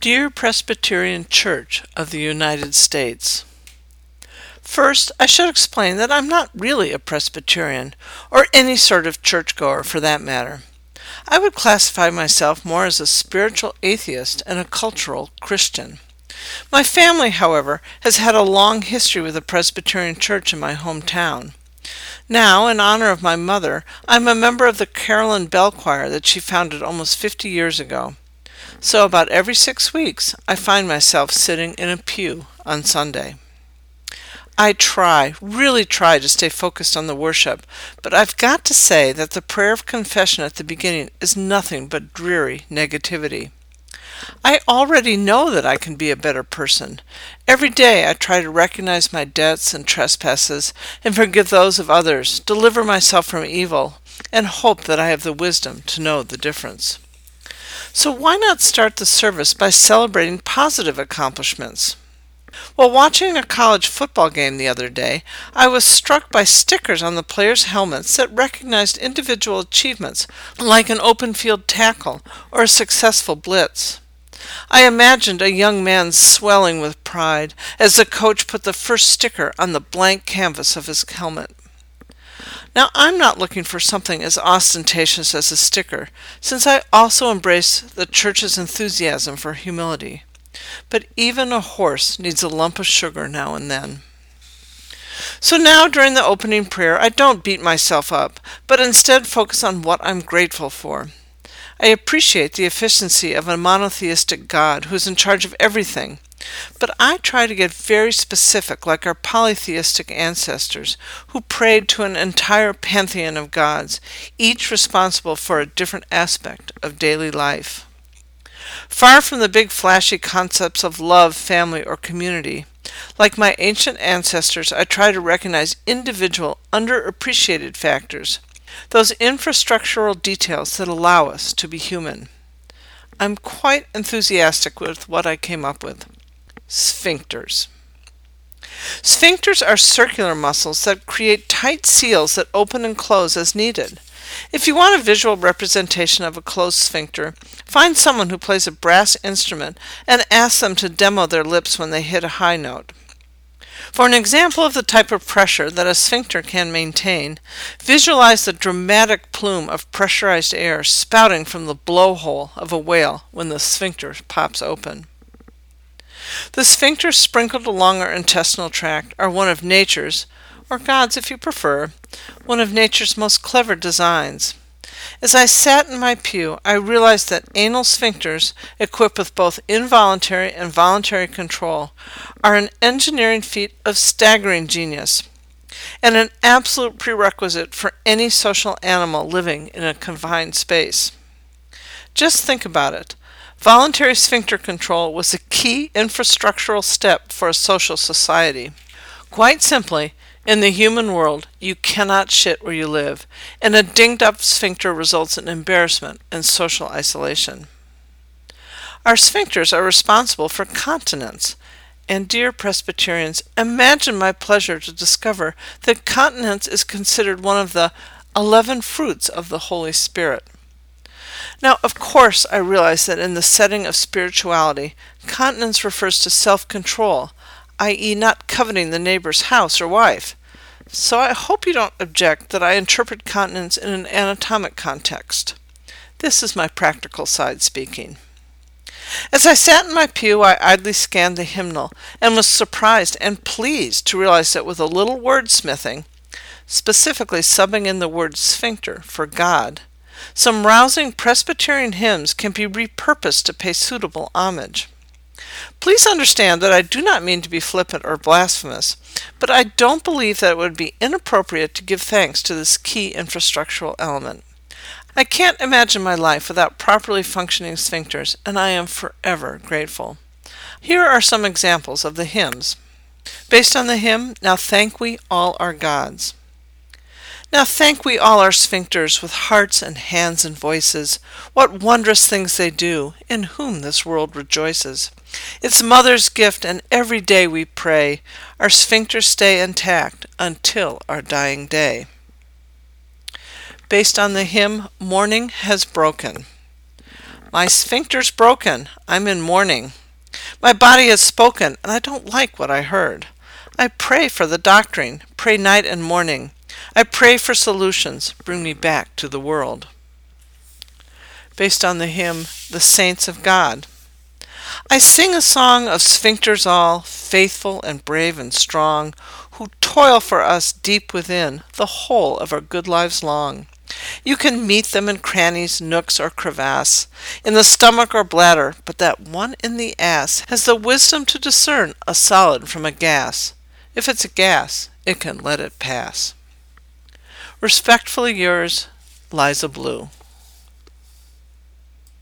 Dear Presbyterian Church of the United States, First, I should explain that I'm not really a Presbyterian, or any sort of churchgoer for that matter. I would classify myself more as a spiritual atheist and a cultural Christian. My family, however, has had a long history with the Presbyterian Church in my hometown. Now, in honor of my mother, I am a member of the Carolyn Bell Choir that she founded almost fifty years ago. So, about every six weeks, I find myself sitting in a pew on Sunday. I try, really try to stay focused on the worship, but I've got to say that the prayer of confession at the beginning is nothing but dreary negativity. I already know that I can be a better person. Every day I try to recognize my debts and trespasses and forgive those of others, deliver myself from evil, and hope that I have the wisdom to know the difference. So why not start the service by celebrating positive accomplishments? While watching a college football game the other day, I was struck by stickers on the players' helmets that recognized individual achievements, like an open field tackle or a successful blitz. I imagined a young man swelling with pride as the coach put the first sticker on the blank canvas of his helmet. Now, I'm not looking for something as ostentatious as a sticker, since I also embrace the church's enthusiasm for humility. But even a horse needs a lump of sugar now and then. So now, during the opening prayer, I don't beat myself up, but instead focus on what I'm grateful for. I appreciate the efficiency of a monotheistic God who's in charge of everything, but I try to get very specific, like our polytheistic ancestors, who prayed to an entire pantheon of gods, each responsible for a different aspect of daily life. Far from the big flashy concepts of love, family, or community, like my ancient ancestors, I try to recognize individual, underappreciated factors, those infrastructural details that allow us to be human. I'm quite enthusiastic with what I came up with. Sphincters. Sphincters are circular muscles that create tight seals that open and close as needed. If you want a visual representation of a closed sphincter, find someone who plays a brass instrument and ask them to demo their lips when they hit a high note. For an example of the type of pressure that a sphincter can maintain, visualize the dramatic plume of pressurized air spouting from the blowhole of a whale when the sphincter pops open. The sphincters sprinkled along our intestinal tract are one of nature's, or God's if you prefer, one of nature's most clever designs. As I sat in my pew, I realized that anal sphincters, equipped with both involuntary and voluntary control, are an engineering feat of staggering genius and an absolute prerequisite for any social animal living in a confined space. Just think about it. Voluntary sphincter control was a key infrastructural step for a social society. Quite simply, in the human world, you cannot shit where you live, and a dinged up sphincter results in embarrassment and social isolation. Our sphincters are responsible for continence. And dear Presbyterians, imagine my pleasure to discover that continence is considered one of the eleven fruits of the Holy Spirit. Now, of course, I realize that in the setting of spirituality, continence refers to self control, i.e., not coveting the neighbor's house or wife. So I hope you don't object that I interpret continence in an anatomic context. This is my practical side speaking. As I sat in my pew, I idly scanned the hymnal and was surprised and pleased to realize that with a little wordsmithing, specifically subbing in the word sphincter for God, some rousing Presbyterian hymns can be repurposed to pay suitable homage. Please understand that I do not mean to be flippant or blasphemous, but I don't believe that it would be inappropriate to give thanks to this key infrastructural element. I can't imagine my life without properly functioning sphincters, and I am forever grateful. Here are some examples of the hymns. Based on the hymn, Now Thank We All Our Gods. Now thank we all our sphincters with hearts and hands and voices. What wondrous things they do, in whom this world rejoices. It's mother's gift, and every day we pray our sphincters stay intact until our dying day. Based on the hymn Morning Has Broken. My sphincter's broken. I'm in mourning. My body has spoken, and I don't like what I heard. I pray for the doctrine, pray night and morning. I pray for solutions, bring me back to the world. Based on the hymn, The Saints of God. I sing a song of sphincters all, faithful and brave and strong, who toil for us deep within, the whole of our good lives long. You can meet them in crannies, nooks, or crevasse, in the stomach or bladder, but that one in the ass has the wisdom to discern a solid from a gas. If it's a gas, it can let it pass. Respectfully yours, Liza Blue.